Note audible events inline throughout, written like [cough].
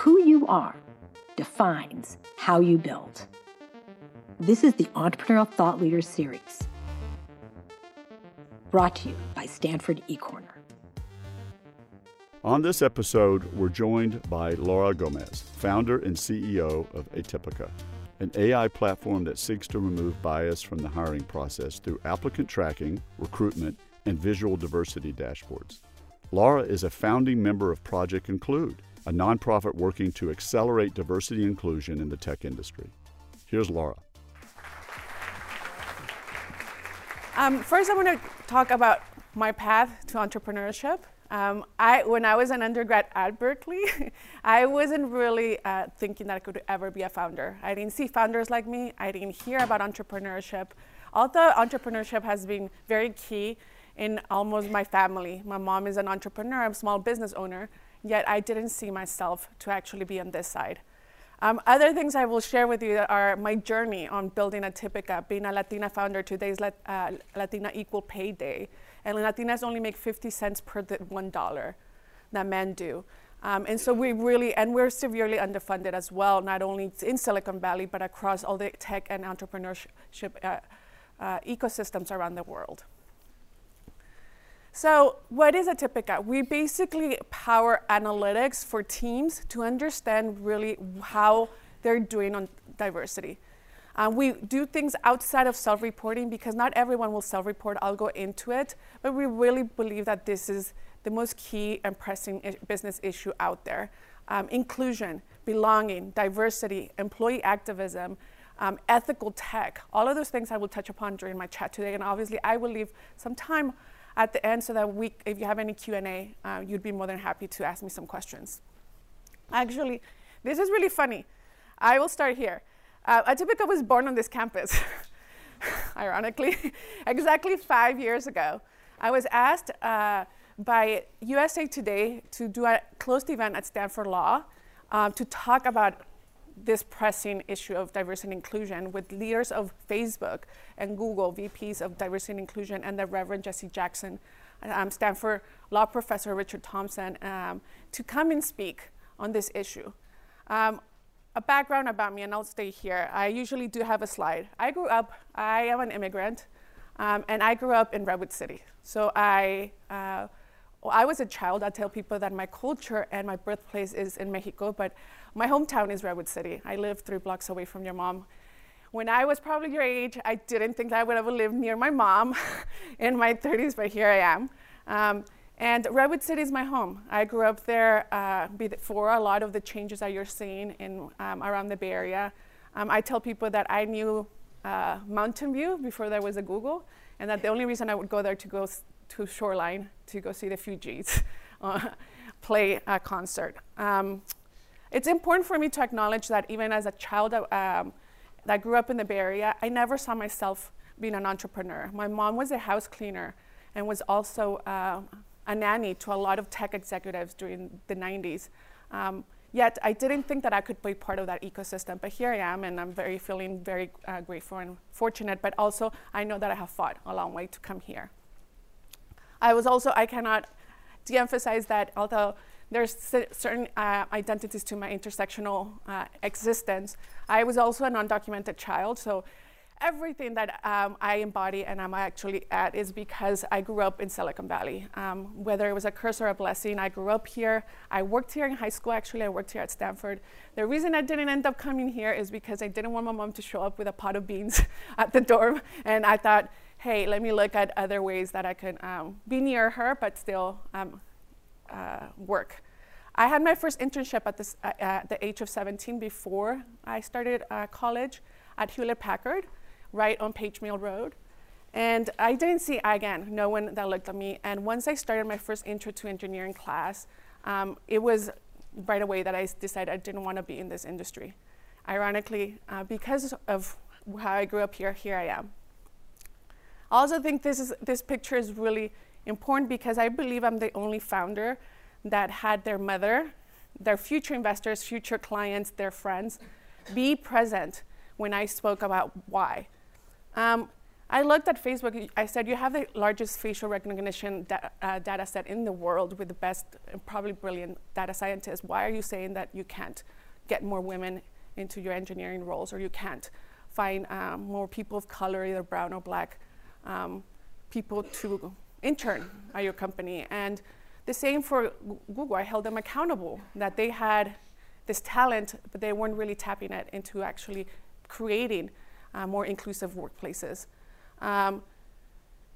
Who you are defines how you build. This is the Entrepreneurial Thought Leaders Series, brought to you by Stanford eCorner. On this episode, we're joined by Laura Gomez, founder and CEO of Atipica, an AI platform that seeks to remove bias from the hiring process through applicant tracking, recruitment, and visual diversity dashboards. Laura is a founding member of Project Include, a nonprofit working to accelerate diversity inclusion in the tech industry. Here's Laura. Um, first, I want to talk about my path to entrepreneurship. Um, I, when I was an undergrad at Berkeley, [laughs] I wasn't really uh, thinking that I could ever be a founder. I didn't see founders like me. I didn't hear about entrepreneurship. Although entrepreneurship has been very key in almost my family. My mom is an entrepreneur, I'm a small business owner, yet I didn't see myself to actually be on this side. Um, other things I will share with you are my journey on building Atipica, being a Latina founder. Today's uh, Latina Equal Pay Day. And Latinas only make 50 cents per $1 that men do. Um, and so we really, and we're severely underfunded as well, not only in Silicon Valley, but across all the tech and entrepreneurship uh, uh, ecosystems around the world. So, what is Atipica? We basically power analytics for teams to understand really how they're doing on diversity. Uh, we do things outside of self reporting because not everyone will self report. I'll go into it. But we really believe that this is the most key and pressing business issue out there um, inclusion, belonging, diversity, employee activism. Um, ethical tech, all of those things I will touch upon during my chat today, and obviously I will leave some time at the end so that we, if you have any Q&A, uh, you'd be more than happy to ask me some questions. Actually, this is really funny. I will start here. Uh, Atipica was born on this campus, [laughs] ironically, [laughs] exactly five years ago. I was asked uh, by USA Today to do a closed event at Stanford Law um, to talk about this pressing issue of diversity and inclusion with leaders of Facebook and Google, VPs of diversity and inclusion, and the Reverend Jesse Jackson, um, Stanford law professor Richard Thompson, um, to come and speak on this issue. Um, a background about me, and I'll stay here. I usually do have a slide. I grew up, I am an immigrant, um, and I grew up in Redwood City. So I, uh, I was a child. I tell people that my culture and my birthplace is in Mexico, but my hometown is Redwood City. I live three blocks away from your mom. When I was probably your age, I didn't think that I would ever live near my mom [laughs] in my 30s, but here I am. Um, and Redwood City is my home. I grew up there uh, before a lot of the changes that you're seeing in, um, around the Bay Area. Um, I tell people that I knew uh, Mountain View before there was a Google, and that the only reason I would go there to go to Shoreline to go see the Fugees [laughs] uh, play a concert. Um, it's important for me to acknowledge that even as a child um, that grew up in the Bay Area, I never saw myself being an entrepreneur. My mom was a house cleaner and was also uh, a nanny to a lot of tech executives during the 90s. Um, yet I didn't think that I could be part of that ecosystem, but here I am, and I'm very feeling very uh, grateful and fortunate. But also, I know that I have fought a long way to come here. I was also I cannot de-emphasize that although there's certain uh, identities to my intersectional uh, existence. I was also an undocumented child, so everything that um, I embody and I'm actually at is because I grew up in Silicon Valley. Um, whether it was a curse or a blessing, I grew up here. I worked here in high school, actually, I worked here at Stanford. The reason I didn't end up coming here is because I didn't want my mom to show up with a pot of beans [laughs] at the dorm, and I thought, hey, let me look at other ways that I could um, be near her, but still um, uh, work. I had my first internship at, this, uh, at, the age of 17 before I started uh, college at Hewlett Packard, right on Page Mill Road. And I didn't see, again, no one that looked at me. And once I started my first intro to engineering class, um, it was right away that I decided I didn't want to be in this industry. Ironically, uh, because of how I grew up here, here I am. I also think this, is, this picture is really important because I believe I'm the only founder that had their mother, their future investors, future clients, their friends be present when I spoke about why. Um, I looked at Facebook. I said, you have the largest facial recognition da- uh, data set in the world with the best, probably brilliant data scientists. Why are you saying that you can't get more women into your engineering roles or you can't find um, more people of color, either brown or black, um, people to intern at your company? And the same for Google. I held them accountable that they had this talent, but they weren't really tapping it into actually creating uh, more inclusive workplaces. Um,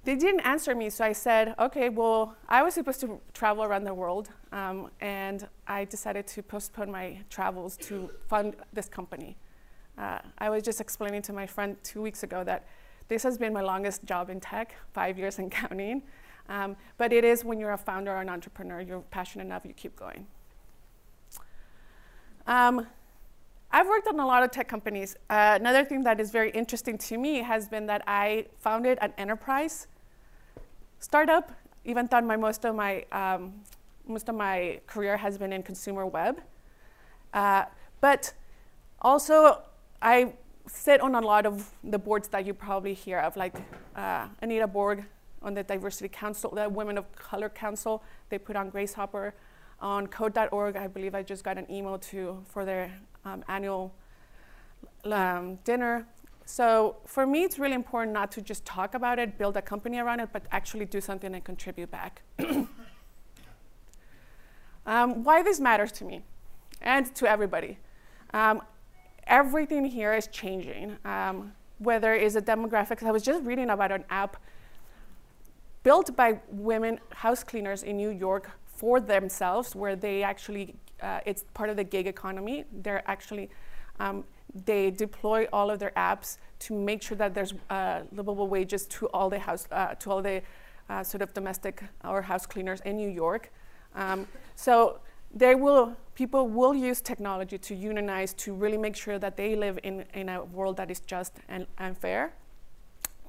they didn't answer me, so I said, okay, well, I was supposed to travel around the world, um, and I decided to postpone my travels to fund this company. Uh, I was just explaining to my friend two weeks ago that this has been my longest job in tech, five years and counting. Um, but it is when you're a founder or an entrepreneur, you're passionate enough, you keep going. Um, I've worked on a lot of tech companies. Uh, another thing that is very interesting to me has been that I founded an enterprise startup, even though my, most, of my, um, most of my career has been in consumer web. Uh, but also, I sit on a lot of the boards that you probably hear of, like uh, Anita Borg on the Diversity Council, the Women of Color Council. They put on Grace Hopper. On code.org, I believe I just got an email to for their um, annual um, dinner. So for me, it's really important not to just talk about it, build a company around it, but actually do something and contribute back. [coughs] um, why this matters to me and to everybody. Um, everything here is changing. Um, whether it's a demographic, I was just reading about an app built by women house cleaners in New York for themselves, where they actually uh, it's part of the gig economy. They're actually um, they deploy all of their apps to make sure that there's uh, livable wages to all the house uh, to all the uh, sort of domestic or house cleaners in New York. Um, so they will people will use technology to unionize to really make sure that they live in, in a world that is just and, and fair.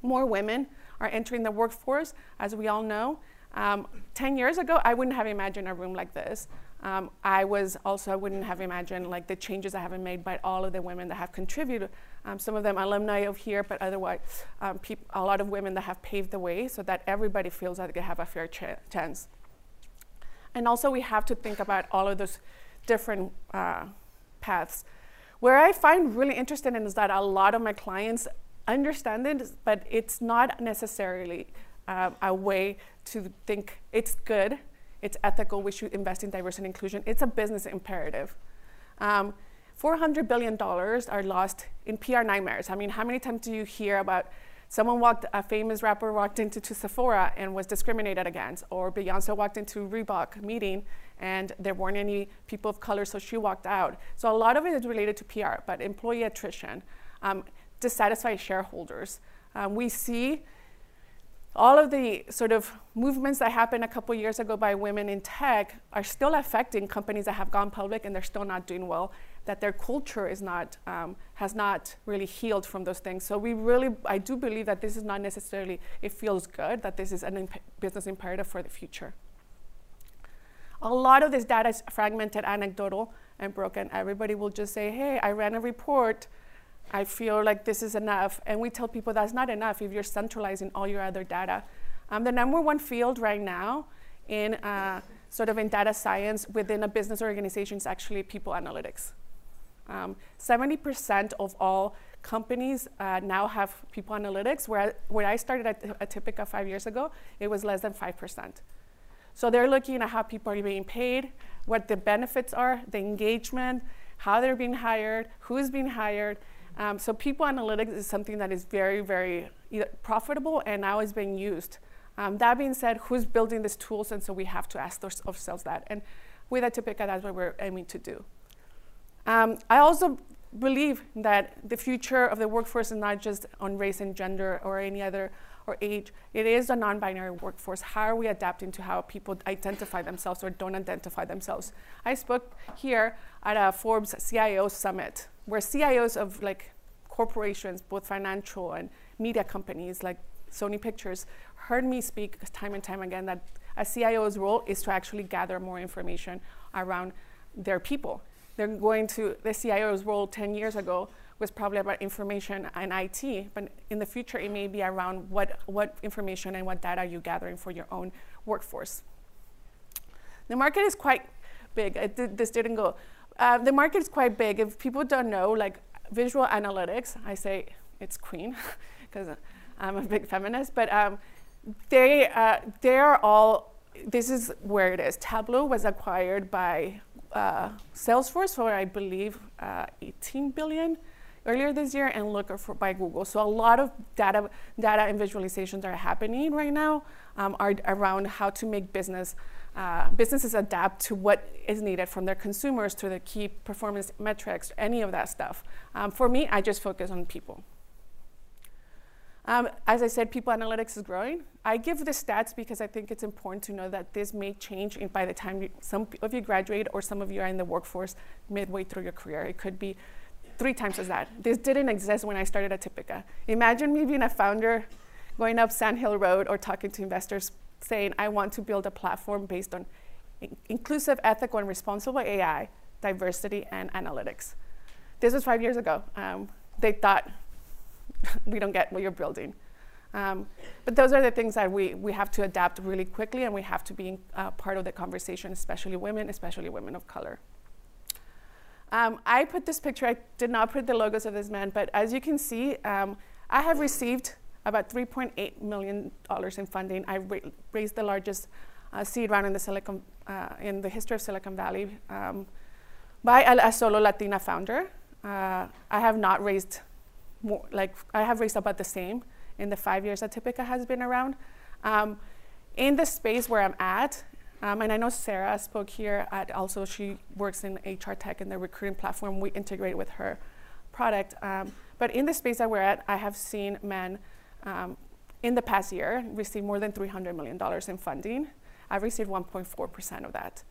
More women are entering the workforce, as we all know. Um, 10 years ago, I wouldn't have imagined a room like this. Um, I was also, I wouldn't have imagined like the changes that have been made by all of the women that have contributed. Um, some of them alumni of here, but otherwise, um, a lot of women that have paved the way so that everybody feels that they have a fair ch- chance. And also, we have to think about all of those different uh, paths. Where I find really interesting is that a lot of my clients understand it, but it's not necessarily uh, a way to think it's good it's ethical, we should invest in diversity and inclusion. It's a business imperative. Um, $400 billion are lost in PR nightmares. I mean, how many times do you hear about someone walked, a famous rapper walked into to Sephora and was discriminated against, or Beyonce walked into Reebok meeting and there weren't any people of color, so she walked out. So a lot of it is related to PR, but employee attrition, um, dissatisfied shareholders. Um, we see all of the sort of movements that happened a couple years ago by women in tech are still affecting companies that have gone public and they're still not doing well that their culture is not um, has not really healed from those things so we really i do believe that this is not necessarily it feels good that this is a imp- business imperative for the future a lot of this data is fragmented anecdotal and broken everybody will just say hey i ran a report I feel like this is enough. And we tell people that's not enough if you're centralizing all your other data. Um, the number one field right now in uh, sort of in data science within a business organization is actually people analytics. Um, 70% of all companies uh, now have people analytics, where, where I started at, Tipica five years ago, it was less than 5%. So they're looking at how people are being paid, what the benefits are, the engagement, how they're being hired, who's being hired, um, so people analytics is something that is very, very profitable and now is being used. Um, that being said, who's building these tools? And so we have to ask ourselves that. And with Atipica, that's what we're aiming to do. Um, I also believe that the future of the workforce is not just on race and gender or any other or age. It is a non-binary workforce. How are we adapting to how people identify themselves or don't identify themselves? I spoke here at a Forbes CIO summit where CIOs of like corporations, both financial and media companies like Sony Pictures, heard me speak time and time again that a CIO's role is to actually gather more information around their people. They're going to, the CIO's role 10 years ago was probably about information and IT, but in the future it may be around what, what information and what data you're gathering for your own workforce. The market is quite big. Did, this didn't go. Uh, the market is quite big. If people don't know, like visual analytics, I say it's queen [laughs] because I'm a big feminist, but um, they, uh, they are all, this is where it is. Tableau was acquired by uh, Salesforce for, I believe, uh, 18 billion earlier this year and Looker for, by Google. So a lot of data, data and visualizations are happening right now um, are around how to make business uh, businesses adapt to what is needed from their consumers to the key performance metrics, any of that stuff. Um, for me, I just focus on people. Um, as I said, people analytics is growing. I give the stats because I think it's important to know that this may change by the time you, some of you graduate or some of you are in the workforce midway through your career. It could be three times as that. This didn't exist when I started at Tipica. Imagine me being a founder going up Sand Hill Road or talking to investors saying, I want to build a platform based on inclusive, ethical, and responsible AI, diversity, and analytics. This was five years ago. Um, they thought, [laughs] we don't get what you're building. Um, but those are the things that we, we have to adapt really quickly, and we have to be uh, part of the conversation, especially women, especially women of color. Um, I put this picture, I did not put the logos of this man, but as you can see, um, I have received about $3.8 million in funding. I ra raised the largest uh, seed round in the, Silicon, uh, in the history of Silicon Valley um, by a, solo Latina founder. Uh, I have not raised more, like, I have raised about the same in the five years that Tipica has been around. Um, in the space where I'm at, um, and I know Sarah spoke here at also, she works in HR tech and the recruiting platform. We integrate with her product. Um, but in the space that we're at, I have seen men um, in the past year received more than $300 million in funding. I've received 1.4% of that.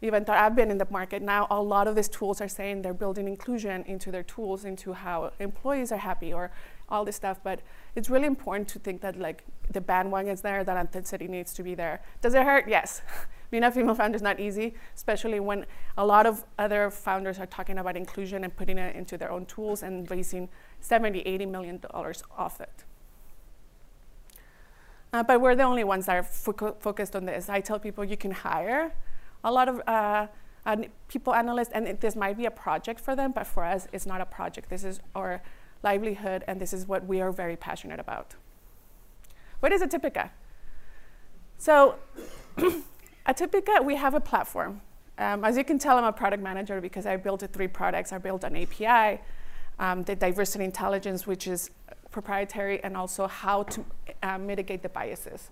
Even though I've been in the market now, a lot of these tools are saying they're building inclusion into their tools, into how employees are happy or all this stuff. But it's really important to think that like the bandwagon is there, that authenticity needs to be there. Does it hurt? Yes. [laughs] Being a female founder is not easy, especially when a lot of other founders are talking about inclusion and putting it into their own tools and raising 70, 80 million dollars off it. Uh, but we're the only ones that are fo focused on this. I tell people you can hire a lot of uh, people analysts, and it, this might be a project for them, but for us, it's not a project. This is our livelihood, and this is what we are very passionate about. What is Atipica? So, [clears throat] Atipica, we have a platform. Um, as you can tell, I'm a product manager because I built three products. I built an API, um, the diversity intelligence, which is proprietary and also how to uh, mitigate the biases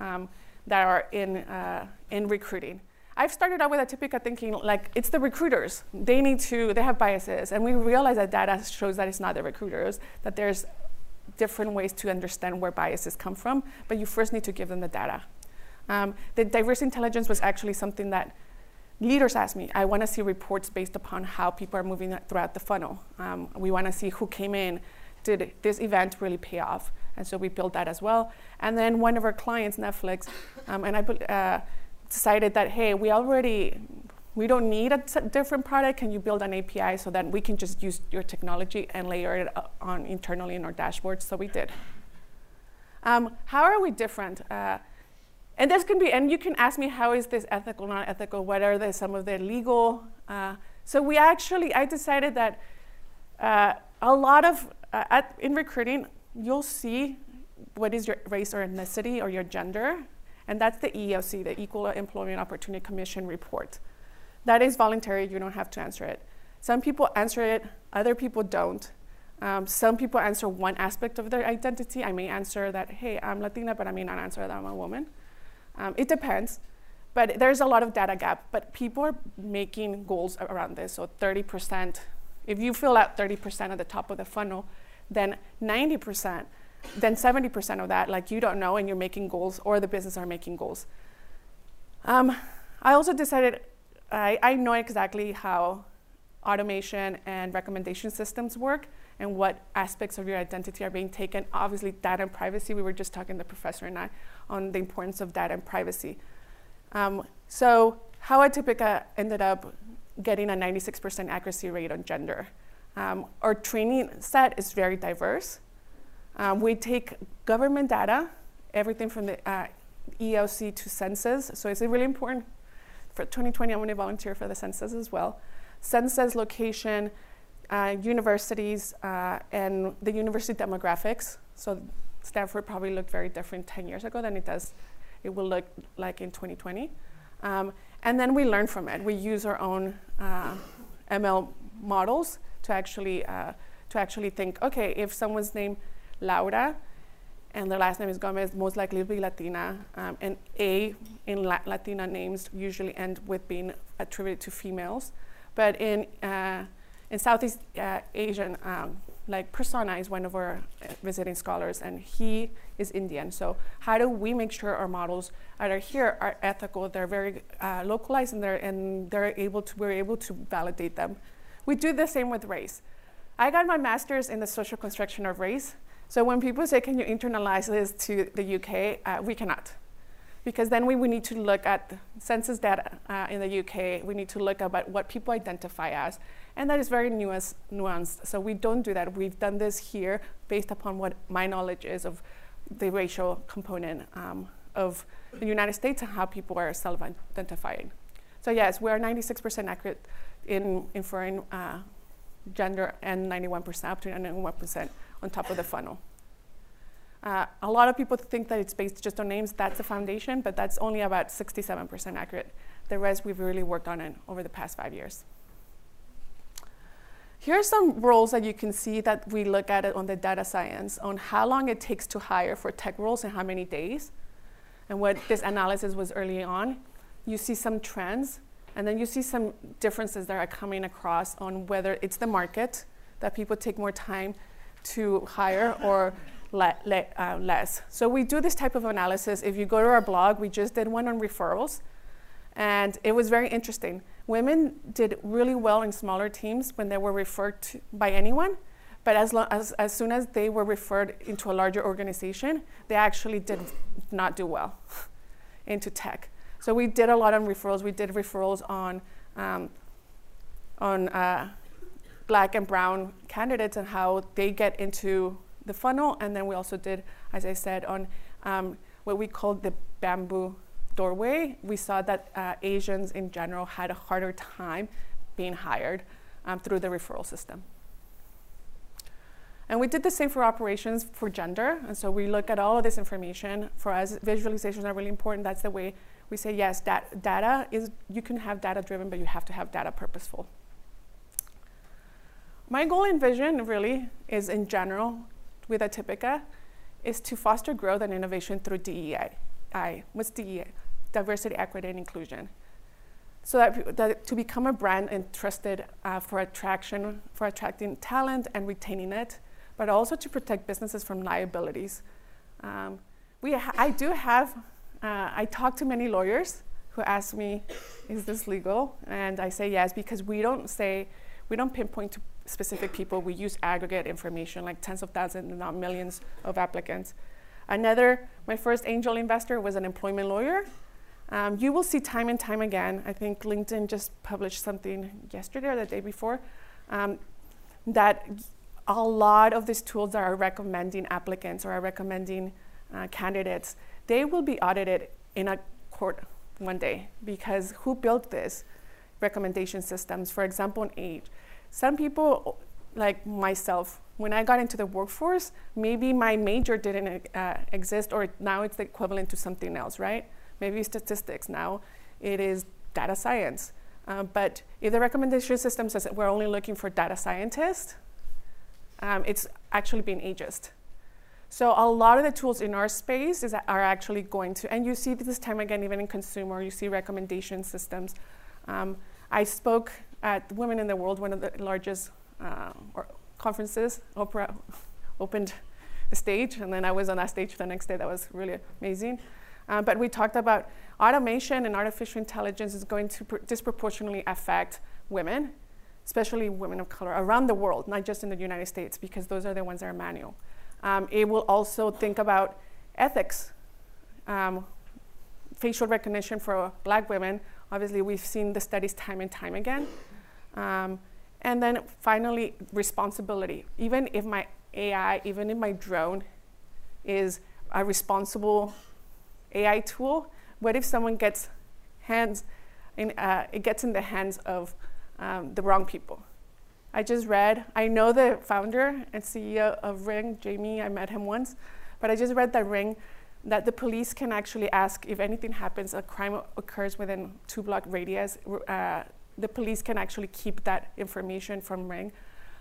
um, that are in, uh, in recruiting. I've started out with Atipica thinking like it's the recruiters. They need to, they have biases. And we realize that data shows that it's not the recruiters, that there's different ways to understand where biases come from, but you first need to give them the data. Um, the diverse intelligence was actually something that leaders asked me. I want to see reports based upon how people are moving throughout the funnel. Um, we want to see who came in, did this event really pay off? And so we built that as well. And then one of our clients, Netflix, um, and I uh, decided that, hey, we already, we don't need a different product. Can you build an API so that we can just use your technology and layer it on internally in our dashboard? So we did. Um, how are we different? Uh, and this can be, and you can ask me, how is this ethical, not ethical? What are the, some of the legal? Uh, so we actually, I decided that uh, a lot of uh, at, in recruiting, you'll see what is your race or ethnicity or your gender, and that's the EEOC, the Equal Employment Opportunity Commission report. That is voluntary, you don't have to answer it. Some people answer it, other people don't. Um, some people answer one aspect of their identity. I may answer that, hey, I'm Latina, but I may not answer that I'm a woman. Um, it depends, but there's a lot of data gap, but people are making goals around this. So 30%, if you fill out 30% at the top of the funnel, then 90%, then 70% of that, like you don't know and you're making goals or the business are making goals. Um, I also decided I, I know exactly how automation and recommendation systems work and what aspects of your identity are being taken. Obviously, data and privacy, we were just talking, the professor and I, on the importance of data and privacy. Um, so how Atipica ended up getting a 96% accuracy rate on gender. Um, our training set is very diverse. Um, we take government data, everything from the uh, ELC to census. So it's really important. For 2020, I'm going to volunteer for the census as well. Census, location, uh, universities, uh, and the university demographics. So Stanford probably looked very different 10 years ago than it does, it will look like in 2020. Um, and then we learn from it. We use our own uh, ML models to actually, uh, to actually think, okay, if someone's name Laura and their last name is Gomez, most likely be Latina. Um, and A in La- Latina names usually end with being attributed to females. But in, uh, in Southeast uh, Asian, um, like Prasanna is one of our uh, visiting scholars, and he is Indian. So how do we make sure our models that are here are ethical? They're very uh, localized, and they're and they're able to we're able to validate them. We do the same with race. I got my master's in the social construction of race. So when people say, "Can you internalize this to the UK?" Uh, we cannot because then we, we need to look at census data uh, in the UK. We need to look about what people identify as, and that is very nuanced, nuanced. So we don't do that. We've done this here based upon what my knowledge is of the racial component um, of the United States and how people are self-identifying. So yes, we are 96% accurate in inferring uh, gender and 91% up to 91% on top of the funnel. Uh, a lot of people think that it's based just on names. That's the foundation, but that's only about 67% accurate. The rest we've really worked on it over the past five years. Here are some roles that you can see that we look at it on the data science on how long it takes to hire for tech roles and how many days. And what this analysis was early on. You see some trends, and then you see some differences that are coming across on whether it's the market that people take more time to hire or le- le- uh, less. So we do this type of analysis. If you go to our blog, we just did one on referrals, and it was very interesting. Women did really well in smaller teams when they were referred to by anyone, but as, as, as soon as they were referred into a larger organization, they actually did not do well [laughs] into tech. So we did a lot on referrals. We did referrals on um, on uh, black and brown candidates and how they get into the funnel. And then we also did, as I said, on um, what we called the bamboo doorway. We saw that uh, Asians in general had a harder time being hired um, through the referral system. And we did the same for operations for gender. And so we look at all of this information. For us, visualizations are really important. That's the way we say, yes, dat- data is, you can have data driven, but you have to have data purposeful. My goal and vision really is in general with Atipica is to foster growth and innovation through DEI. I, what's DEI? Diversity, equity, and inclusion. So that, that to become a brand and trusted uh, for attraction, for attracting talent and retaining it, but also to protect businesses from liabilities. Um, we I do have, uh, I talk to many lawyers who ask me, is this legal? And I say yes, because we don't say, we don't pinpoint to specific people. We use aggregate information, like tens of thousands, not millions of applicants. Another, my first angel investor was an employment lawyer. Um, you will see time and time again, I think LinkedIn just published something yesterday or the day before, um, that a lot of these tools that are recommending applicants or are recommending uh, candidates, they will be audited in a court one day because who built this recommendation systems, for example, in age. Some people, like myself, when I got into the workforce, maybe my major didn't uh, exist, or now it's the equivalent to something else, right? Maybe statistics. Now it is data science. Uh, but if the recommendation system says we're only looking for data scientists, um, it's actually being ageist. So a lot of the tools in our space is, are actually going to, and you see this time again, even in consumer, you see recommendation systems. Um, I spoke at Women in the World, one of the largest uh, conferences. Oprah opened the stage, and then I was on that stage the next day. That was really amazing. Uh, but we talked about automation and artificial intelligence is going to pr- disproportionately affect women, especially women of color, around the world, not just in the United States, because those are the ones that are manual. Um, it will also think about ethics. Um, facial recognition for black women, obviously, we've seen the studies time and time again. Um, And then finally, responsibility. Even if my AI, even if my drone is a responsible AI tool, what if someone gets hands in, uh, it gets in the hands of um, the wrong people? I just read, I know the founder and CEO of Ring, Jamie, I met him once, but I just read that Ring, that the police can actually ask if anything happens, a crime occurs within two block radius, uh, the police can actually keep that information from Ring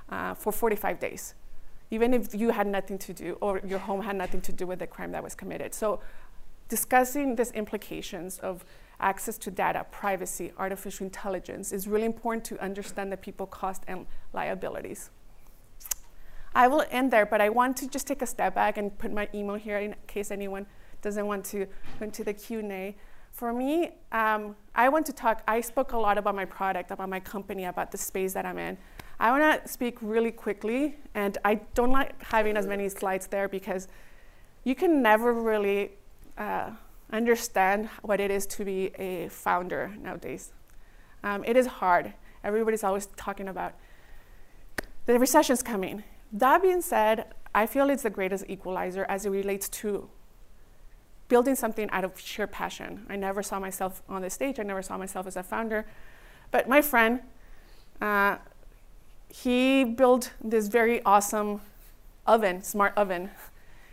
uh, for 45 days, even if you had nothing to do or your home had nothing to do with the crime that was committed. So discussing these implications of access to data, privacy, artificial intelligence is really important to understand the people cost and liabilities. I will end there, but I want to just take a step back and put my email here in case anyone doesn't want to go into the Q&A. For me, um, I want to talk, I spoke a lot about my product, about my company, about the space that I'm in. I want to speak really quickly, and I don't like having as many slides there because you can never really uh, understand what it is to be a founder nowadays. Um, it is hard. Everybody's always talking about the recession's coming. That being said, I feel it's the greatest equalizer as it relates to building something out of sheer passion. I never saw myself on the stage, I never saw myself as a founder. But my friend, uh, he built this very awesome oven, smart oven.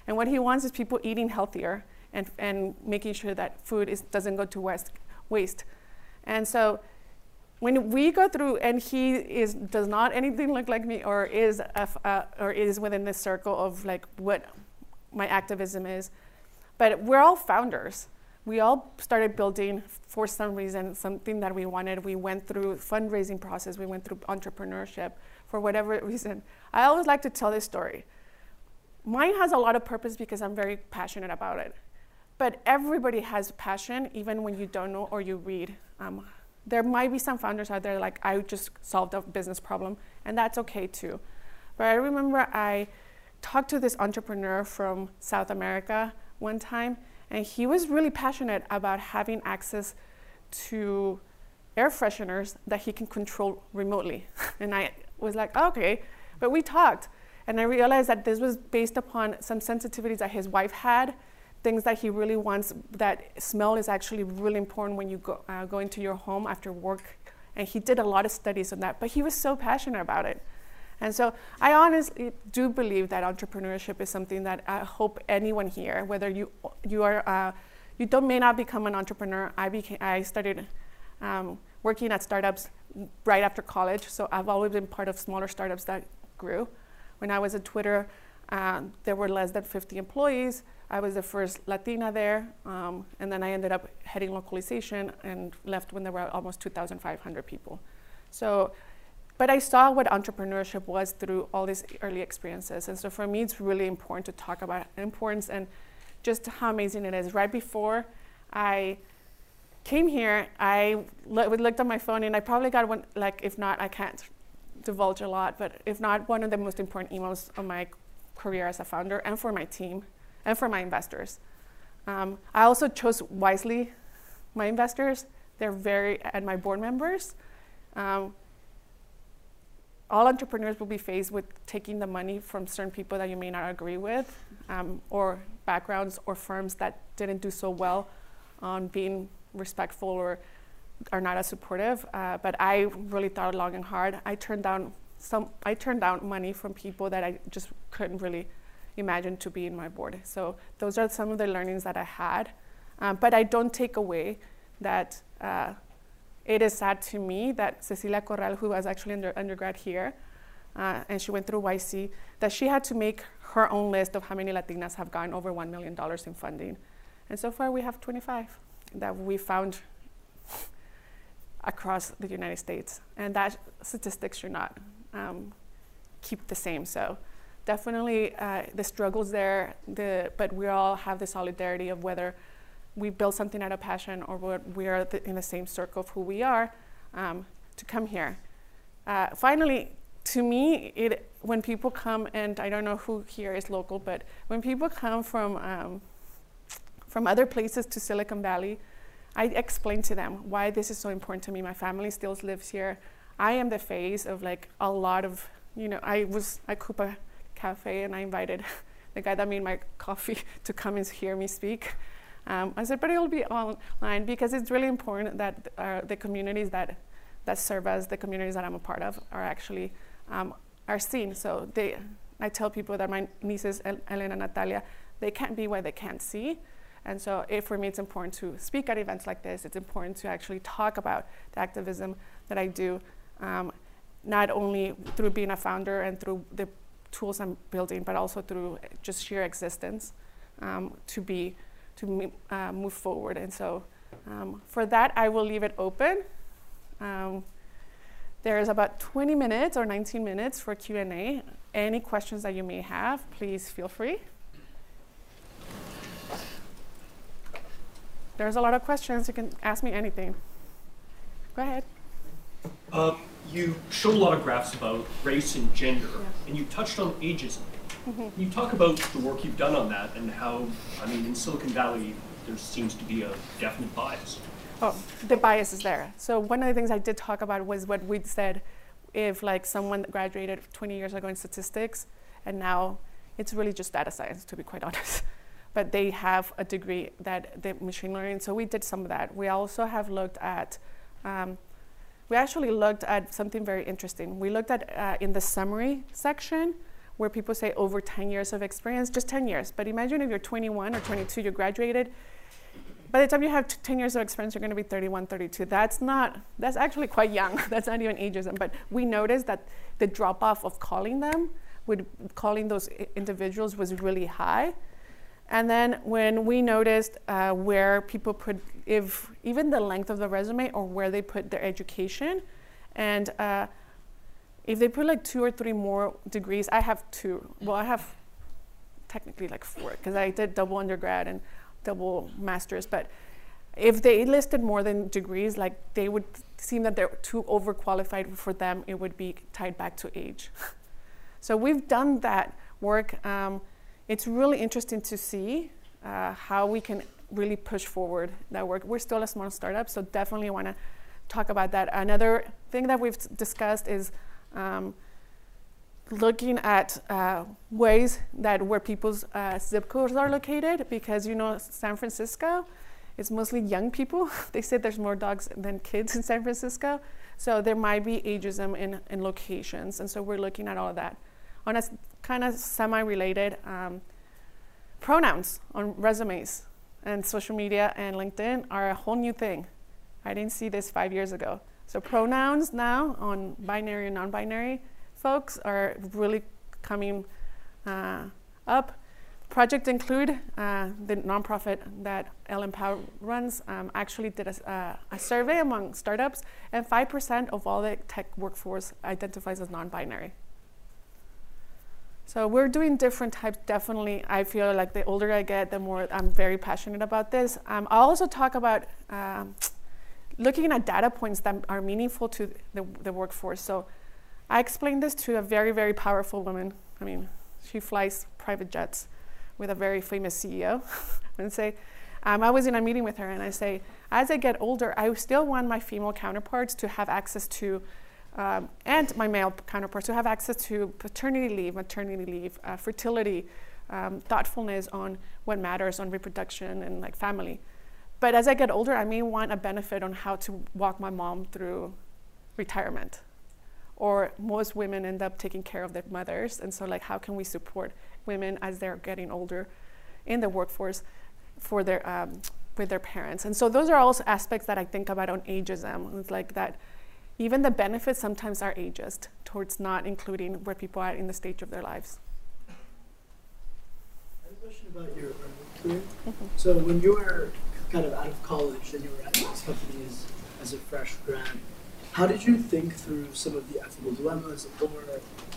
And what he wants is people eating healthier and, and making sure that food is, doesn't go to waste, waste. And so when we go through and he is does not anything look like me or is a, uh, or is within this circle of like what my activism is but we're all founders. We all started building for some reason something that we wanted. We went through fundraising process. We went through entrepreneurship for whatever [laughs] reason. I always like to tell this story. Mine has a lot of purpose because i'm very passionate about it. But everybody has passion, even when you don't know or you read. Um, there might be some founders out there like, I just solved a business problem, and that's okay too. But I remember I talked to this entrepreneur from South America one time, and he was really passionate about having access to air fresheners that he can control remotely. [laughs] and I was like, okay, but we talked. And I realized that this was based upon some sensitivities that his wife had things that he really wants. That smell is actually really important when you go, uh, go into your home after work. And he did a lot of studies on that, but he was so passionate about it. And so I honestly do believe that entrepreneurship is something that I hope anyone here, whether you, you, are, uh, you don't, may not become an entrepreneur, I, became, I started um, working at startups right after college, so I've always been part of smaller startups that grew. When I was at Twitter, uh, there were less than 50 employees. I was the first Latina there, um, and then I ended up heading localization and left when there were almost 2,500 people. So, but I saw what entrepreneurship was through all these early experiences, and so for me, it's really important to talk about importance and just how amazing it is. Right before I came here, I lo- looked at my phone, and I probably got one. Like, if not, I can't divulge a lot, but if not, one of the most important emails of my career as a founder and for my team and for my investors. Um, I also chose wisely my investors. They're very, and my board members. Um, all entrepreneurs will be faced with taking the money from certain people that you may not agree with, um, or backgrounds or firms that didn't do so well on being respectful or are not as supportive. Uh, but I really thought long and hard. I turned down some. I turned down money from people that I just couldn't really imagine to be in my board. So those are some of the learnings that I had. Um, but I don't take away that uh, it is sad to me that Cecilia Corral, who was actually under undergrad here, uh, and she went through YC, that she had to make her own list of how many Latinas have gotten over $1 million in funding. And so far we have 25 that we found across the United States. And that statistics should not um, keep the same. So definitely uh, the struggles there, the, but we all have the solidarity of whether we build something out of passion or we are in the same circle of who we are um, to come here. Uh, finally, to me, it, when people come, and I don't know who here is local, but when people come from, um, from other places to Silicon Valley, I explain to them why this is so important to me. My family still lives here. I am the face of like a lot of, you know, I was at Coupa Cafe and I invited [laughs] the guy that made my coffee [laughs] to come and hear me speak. Um, I said, but it'll be online because it's really important that uh, the communities that that serve as the communities that I'm a part of are actually um, are seen. So they, I tell people that my nieces, Elena and Natalia, they can't be where they can't see. And so for me, it's important to speak at events like this. It's important to actually talk about the activism that I do, um, not only through being a founder and through the tools I'm building, but also through just sheer existence um, to be to uh, move forward. And so um, for that, I will leave it open. Um, there is about 20 minutes or 19 minutes for Q&A. Any questions that you may have, please feel free. There's a lot of questions. You can ask me anything. Go ahead. Um, you showed a lot of graphs about race and gender, yeah. and you touched on ageism. Can you talk about the work you've done on that and how, I mean, in Silicon Valley, there seems to be a definite bias. Oh, the bias is there. So one of the things I did talk about was what we said, if like someone graduated 20 years ago in statistics, and now it's really just data science, to be quite [laughs] honest. but they have a degree that the machine learning. So we did some of that. We also have looked at. Um, we actually looked at something very interesting. We looked at uh, in the summary section where people say over 10 years of experience, just 10 years. But imagine if you're 21 or 22, you graduated, by the time you have 10 years of experience, you're going to be 31, 32. That's not, that's actually quite young. [laughs] that's not even ageism. But we noticed that the drop off of calling them, with calling those individuals was really high. And then when we noticed uh, where people put, if even the length of the resume or where they put their education, and uh, if they put like two or three more degrees, I have two. Well, I have technically like four because I did double undergrad and double masters, but if they listed more than degrees, like they would seem that they're too overqualified for them, it would be tied back to age. [laughs] so we've done that work. Um, it's really interesting to see uh, how we can really push forward that work. We're still a small startup, so definitely want to talk about that. Another thing that we've discussed is um, looking at uh, ways that where people's uh, zip codes are located because you know San Francisco is mostly young people. [laughs] they say there's more dogs than kids in San Francisco. So there might be ageism in, in locations. And so we're looking at all of that. On a kind of semi-related, um, pronouns on resumes and social media and LinkedIn are a whole new thing. I didn't see this five years ago. So pronouns now on binary and non-binary folks are really coming uh, up. Project Include, uh, the nonprofit that Ellen Pao runs, um, actually did a, uh, a, survey among startups, and 5% of all the tech workforce identifies as non binary. So we're doing different types. Definitely, I feel like the older I get, the more I'm very passionate about this. Um, I'll also talk about um, looking at data points that are meaningful to the, the workforce. So I explained this to a very, very powerful woman. I mean, she flies private jets with a very famous CEO. and [laughs] say, um, I was in a meeting with her, and I say, as I get older, I still want my female counterparts to have access to, um, and my male counterparts to have access to paternity leave, maternity leave, uh, fertility, um, thoughtfulness on what matters on reproduction and like family. But as I get older, I may want a benefit on how to walk my mom through retirement or most women end up taking care of their mothers. And so, like, how can we support women as they're getting older in the workforce for their um, with their parents? And so, those are also aspects that I think about on ageism. It's like that. Even the benefits sometimes are ageist towards not including where people are in the stage of their lives. I have a question about your career. Mm-hmm. So when you were kind of out of college and you were at these companies as a fresh grad, how did you think through some of the ethical dilemmas or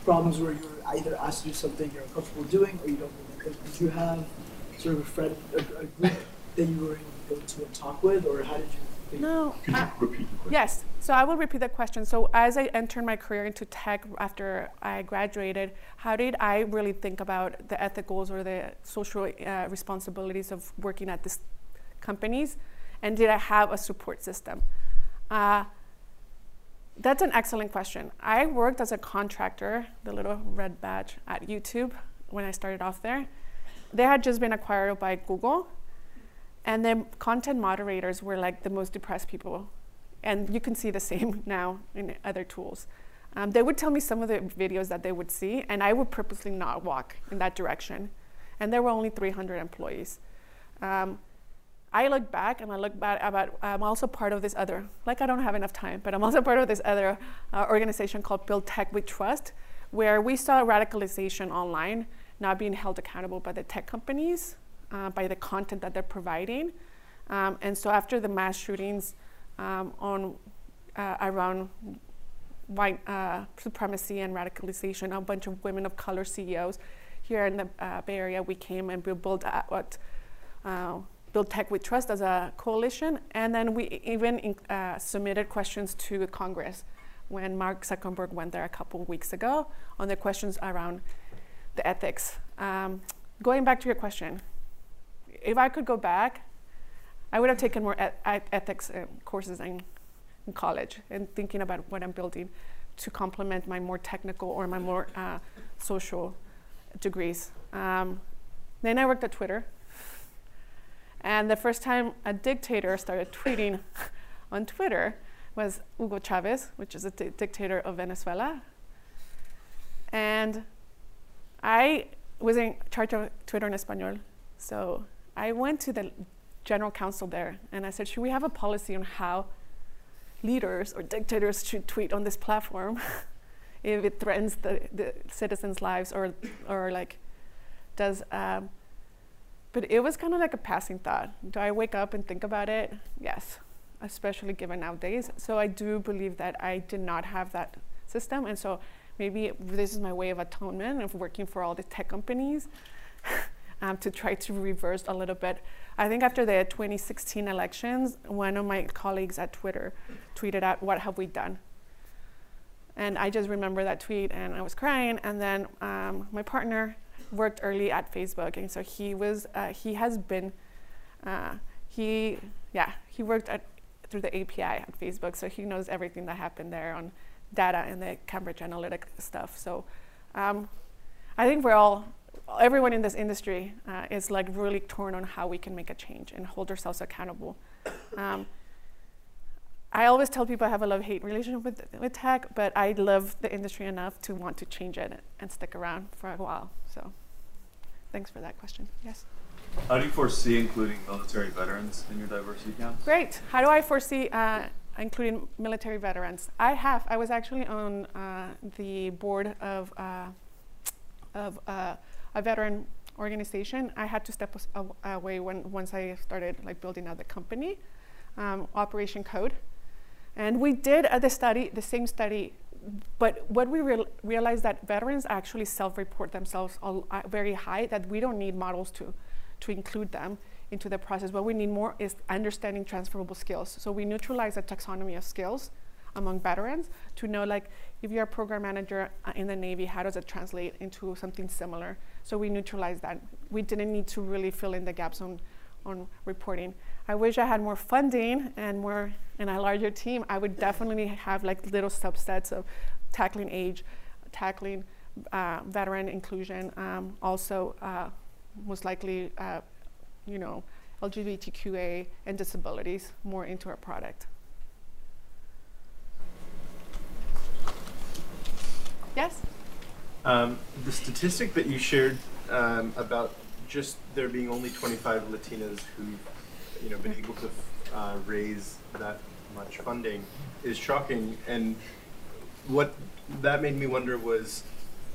problems where you're either asked to do something you're uncomfortable doing or you don't really think? Did you have sort of a friend, a, a group that you were able to go to and talk with, or how did you? Think? No. Could you repeat the question? Yes. So I will repeat the question. So as I entered my career into tech after I graduated, how did I really think about the ethicals or the social uh, responsibilities of working at these companies, and did I have a support system? Uh, That's an excellent question. I worked as a contractor, the little red badge at YouTube when I started off there. They had just been acquired by Google, and the content moderators were like the most depressed people. And you can see the same [laughs] now in other tools. Um, they would tell me some of the videos that they would see, and I would purposely not walk in that direction. And there were only 300 employees. Um, I look back and I look back about, I'm also part of this other, like I don't have enough time, but I'm also part of this other uh, organization called Build Tech We Trust, where we saw radicalization online not being held accountable by the tech companies, uh, by the content that they're providing. Um, and so after the mass shootings um, on uh, around white uh, supremacy and radicalization, a bunch of women of color CEOs here in the uh, Bay Area, we came and we built what Build Tech We Trust as a coalition, and then we even uh, submitted questions to Congress when Mark Zuckerberg went there a couple of weeks ago on the questions around the ethics. Um, going back to your question, if I could go back, I would have taken more et- ethics uh, courses in, in, college and thinking about what I'm building to complement my more technical or my more uh, social degrees. Um, then I worked at Twitter and the first time a dictator started tweeting [laughs] on Twitter was Hugo Chavez, which is a dictator of Venezuela. And I was in charge of Twitter in Espanol. So I went to the general counsel there and I said, should we have a policy on how leaders or dictators should tweet on this platform [laughs] if it threatens the, the citizens' lives or, or like does um, but it was kind of like a passing thought. Do I wake up and think about it? Yes, especially given nowadays. So I do believe that I did not have that system. And so maybe this is my way of atonement of working for all the tech companies [laughs] um, to try to reverse a little bit. I think after the 2016 elections, one of my colleagues at Twitter tweeted out, What have we done? And I just remember that tweet and I was crying. And then um, my partner worked early at Facebook, and so he was uh, he has been uh, he yeah he worked at through the API at Facebook, so he knows everything that happened there on data and the Cambridge Analytica stuff. So um, I think we're all everyone in this industry uh, is like really torn on how we can make a change and hold ourselves accountable. Um, I always tell people I have a love hate relationship with, with tech, but I love the industry enough to want to change it and stick around for a while. So. Thanks for that question. Yes. How do you foresee including military veterans in your diversity counts? Great. How do I foresee uh, including military veterans? I have. I was actually on uh, the board of uh, of uh, a veteran organization. I had to step away when once I started like building out the company, um, Operation Code, and we did uh, the study, the same study but what we real, realized that veterans actually self-report themselves all, uh, very high that we don't need models to, to include them into the process. What we need more is understanding transferable skills. So we neutralize the taxonomy of skills among veterans to know like if you're a program manager uh, in the Navy, how does it translate into something similar? So we neutralize that. We didn't need to really fill in the gaps on, on reporting. I wish I had more funding and more and a larger team. I would definitely have like little subsets of tackling age, tackling uh, veteran inclusion, um, also uh, most likely, uh, you know, LGBTQA and disabilities more into our product. Yes? Um, the statistic that you shared um, about just there being only 25 Latinas who you know been able to uh, raise that much funding is shocking. And what that made me wonder was,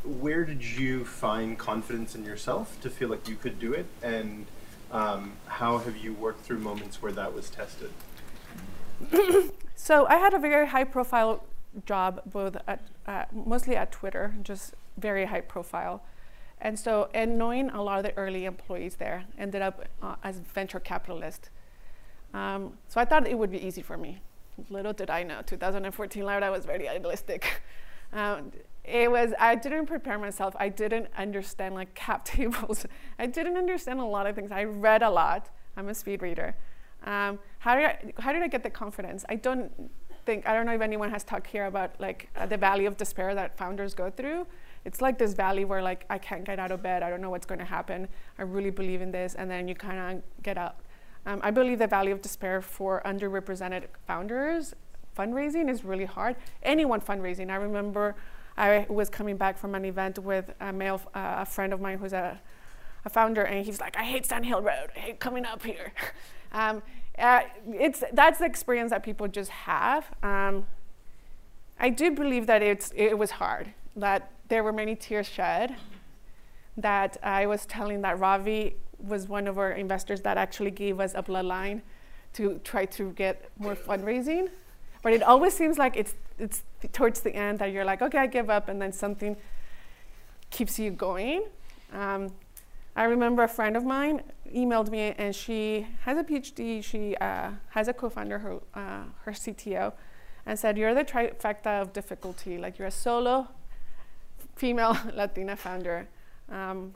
where did you find confidence in yourself to feel like you could do it, and um, how have you worked through moments where that was tested? [coughs] so I had a very high-profile job, both at uh, mostly at Twitter, just very high profile. And so, and knowing a lot of the early employees there, ended up uh, as venture capitalist. Um, so I thought it would be easy for me. Little did I know, 2014 Laura was very idealistic. [laughs] Um, it was, I didn't prepare myself. I didn't understand like [laughs] cap tables. I didn't understand a lot of things. I read a lot. I'm a speed reader. Um, how, did I, how did I get the confidence? I don't, think I don't know if anyone has talked here about like uh, the valley of despair that founders go through. It's like this valley where like I can't get out of bed. I don't know what's going to happen. I really believe in this, and then you kind of get out. Um, I believe the valley of despair for underrepresented founders fundraising is really hard. Anyone fundraising. I remember I was coming back from an event with a male, uh, a friend of mine who's a, a founder, and he's like, "I hate Sand Hill Road. I hate coming up here." [laughs] um, uh, it's that's the experience that people just have. Um, I do believe that it's it was hard. That there were many tears shed. That I was telling that Ravi was one of our investors that actually gave us a bloodline to try to get more fundraising. But it always seems like it's it's towards the end that you're like, okay, I give up, and then something keeps you going. Um, I remember a friend of mine emailed me, and she has a PhD. She uh, has a co-founder, her uh, her CTO, and said, "You're the trifecta of difficulty. Like you're a solo female [laughs] Latina founder." Um,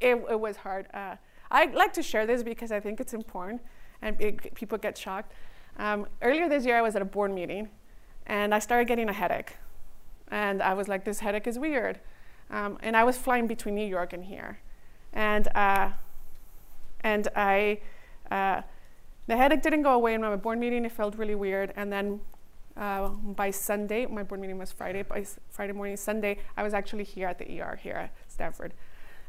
it, it, was hard. Uh, I like to share this because I think it's important, and it, people get shocked. Um, earlier this year, I was at a board meeting, and I started getting a headache, and I was like, "This headache is weird," um, and I was flying between New York and here and uh, and I uh, the headache didn't go away in my board meeting. It felt really weird, and then uh, by Sunday, my board meeting was Friday. By Friday morning, Sunday, I was actually here at the ER here at Stanford,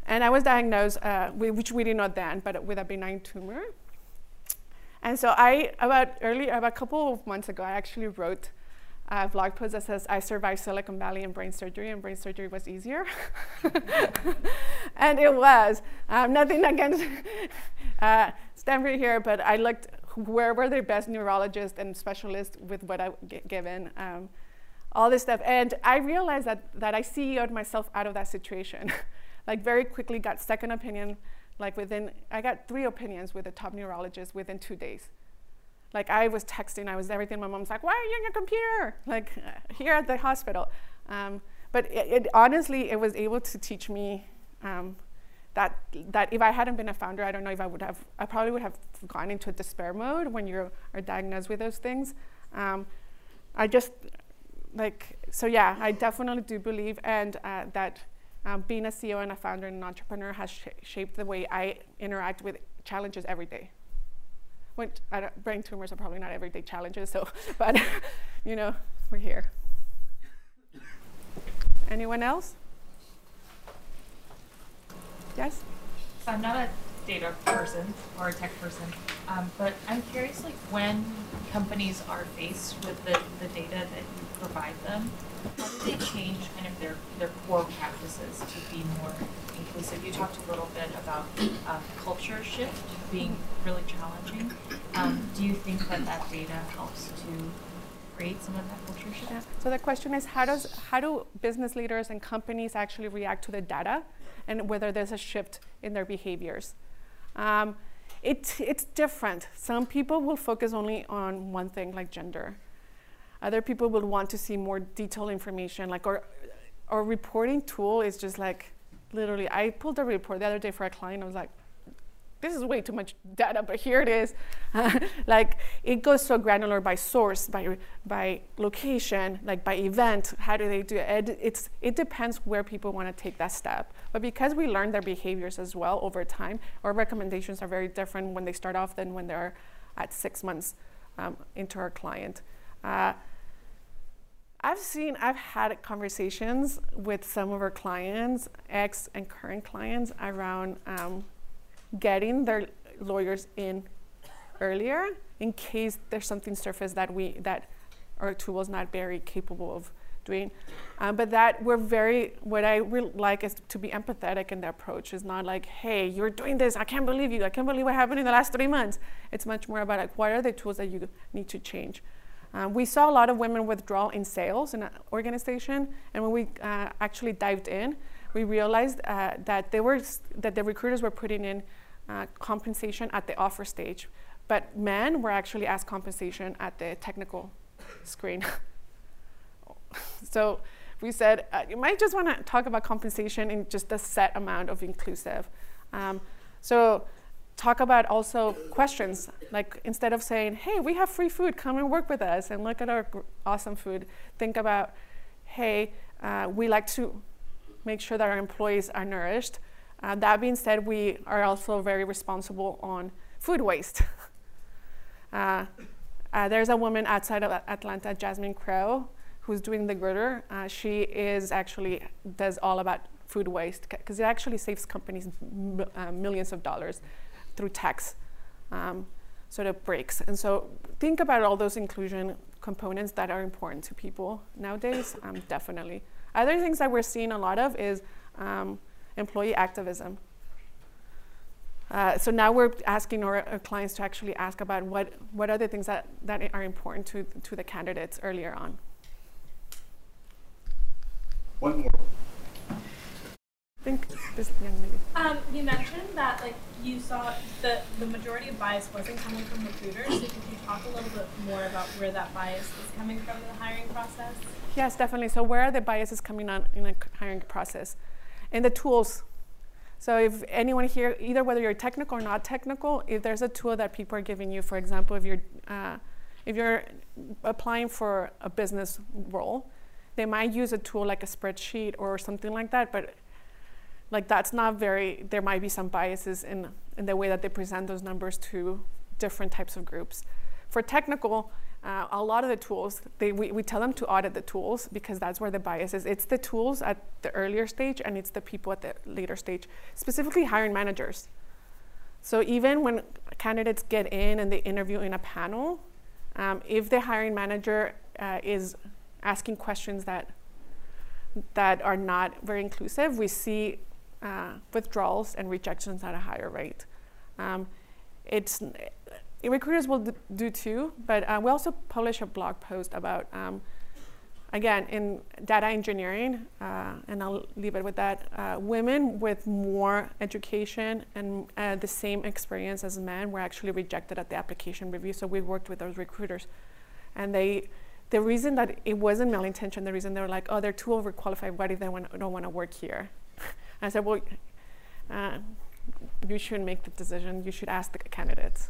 and I was diagnosed, uh, which we didn't know then, but with a benign tumor. And so I, about early, about a couple of months ago, I actually wrote a blog post that says, I survived Silicon Valley and brain surgery, and brain surgery was easier. [laughs] and it was. Um, nothing against [laughs] uh, Stanford here, but I looked where were the best neurologists and specialists with what I get given. Um, all this stuff. And I realized that, that I CEO'd myself out of that situation. [laughs] like very quickly got second opinion, like within, I got three opinions with a top neurologist within two days. Like I was texting, I was everything. My mom's like, "Why are you on your computer?" Like [laughs] here at the hospital. Um, but it, it, honestly, it was able to teach me um, that that if I hadn't been a founder, I don't know if I would have. I probably would have gone into a despair mode when you are diagnosed with those things. Um, I just like so. Yeah, I definitely do believe and uh, that. Um, being a CEO and a founder and an entrepreneur has sh- shaped the way I interact with challenges every day brain tumors are probably not everyday challenges, so, [laughs] but [laughs] you know, we're here. Anyone else? Yes? So I'm not a data person or a tech person, um, but I'm curious, like when companies are faced with the, the data that you provide them, how do they change kind of their, their core practices to be more inclusive? You talked a little bit about um, culture shift being really challenging. Um, do you think that that data helps to create some of that culture shift? So the question is, how does how do business leaders and companies actually react to the data, and whether there's a shift in their behaviors? Um, it, it's different. Some people will focus only on one thing, like gender. Other people will want to see more detailed information, like our, our reporting tool is just like literally. I pulled a report the other day for a client. I was like, this is way too much data, but here it is. [laughs] like it goes so granular by source, by by location, like by event. How do they do it? it it's it depends where people want to take that step. But because we learn their behaviors as well over time, our recommendations are very different when they start off than when they're at six months um, into our client. Uh, I've seen, I've had conversations with some of our clients, ex and current clients, around um, getting their lawyers in earlier in case there's something surface that we that our tool is not very capable of doing. Um, but that we're very what I really like is to be empathetic in the approach. Is not like, hey, you're doing this. I can't believe you. I can't believe what happened in the last three months. It's much more about like what are the tools that you need to change. Um, we saw a lot of women withdraw in sales in an organization, and when we uh, actually dived in, we realized uh, that they were that the recruiters were putting in uh, compensation at the offer stage, but men were actually asked compensation at the technical screen. [laughs] so we said uh, you might just want to talk about compensation in just a set amount of inclusive. Um, so talk about also questions like instead of saying hey we have free food come and work with us and look at our awesome food think about hey uh, we like to make sure that our employees are nourished uh, that being said we are also very responsible on food waste [laughs] uh, uh, there's a woman outside of atlanta Jasmine Crowe who's doing the Goodr uh, she is actually does all about food waste because it actually saves companies uh, millions of dollars through tax um, sort of breaks. And so think about all those inclusion components that are important to people nowadays, um, definitely. Other things that we're seeing a lot of is um, employee activism. Uh, so now we're asking our, our, clients to actually ask about what, what are the things that, that are important to, to the candidates earlier on. One more. I think this young lady. Um, you mentioned that like you saw the the majority of bias wasn't coming from recruiters. So could you talk a little bit more about where that bias is coming from in the hiring process? Yes, definitely. So where are the biases coming on in the hiring process? In the tools. So if anyone here, either whether you're technical or not technical, if there's a tool that people are giving you, for example, if you're uh, if you're applying for a business role, they might use a tool like a spreadsheet or something like that, but like that's not very there might be some biases in in the way that they present those numbers to different types of groups for technical uh, a lot of the tools they, we, we tell them to audit the tools because that's where the bias is it's the tools at the earlier stage and it's the people at the later stage specifically hiring managers so even when candidates get in and they interview in a panel um, if the hiring manager uh, is asking questions that that are not very inclusive we see uh, withdrawals and rejections at a higher rate. Um, it's recruiters will do too, but uh, we also publish a blog post about, um, again, in data engineering, uh, and I'll leave it with that. Uh, women with more education and uh, the same experience as men were actually rejected at the application review. So we worked with those recruiters, and they. The reason that it wasn't malintention, the reason they were like, oh, they're too overqualified. What if they want, don't want to work here? [laughs] I said, well, uh, you shouldn't make the decision. You should ask the candidates.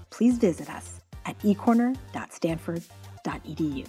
please visit us at ecorner.stanford.edu.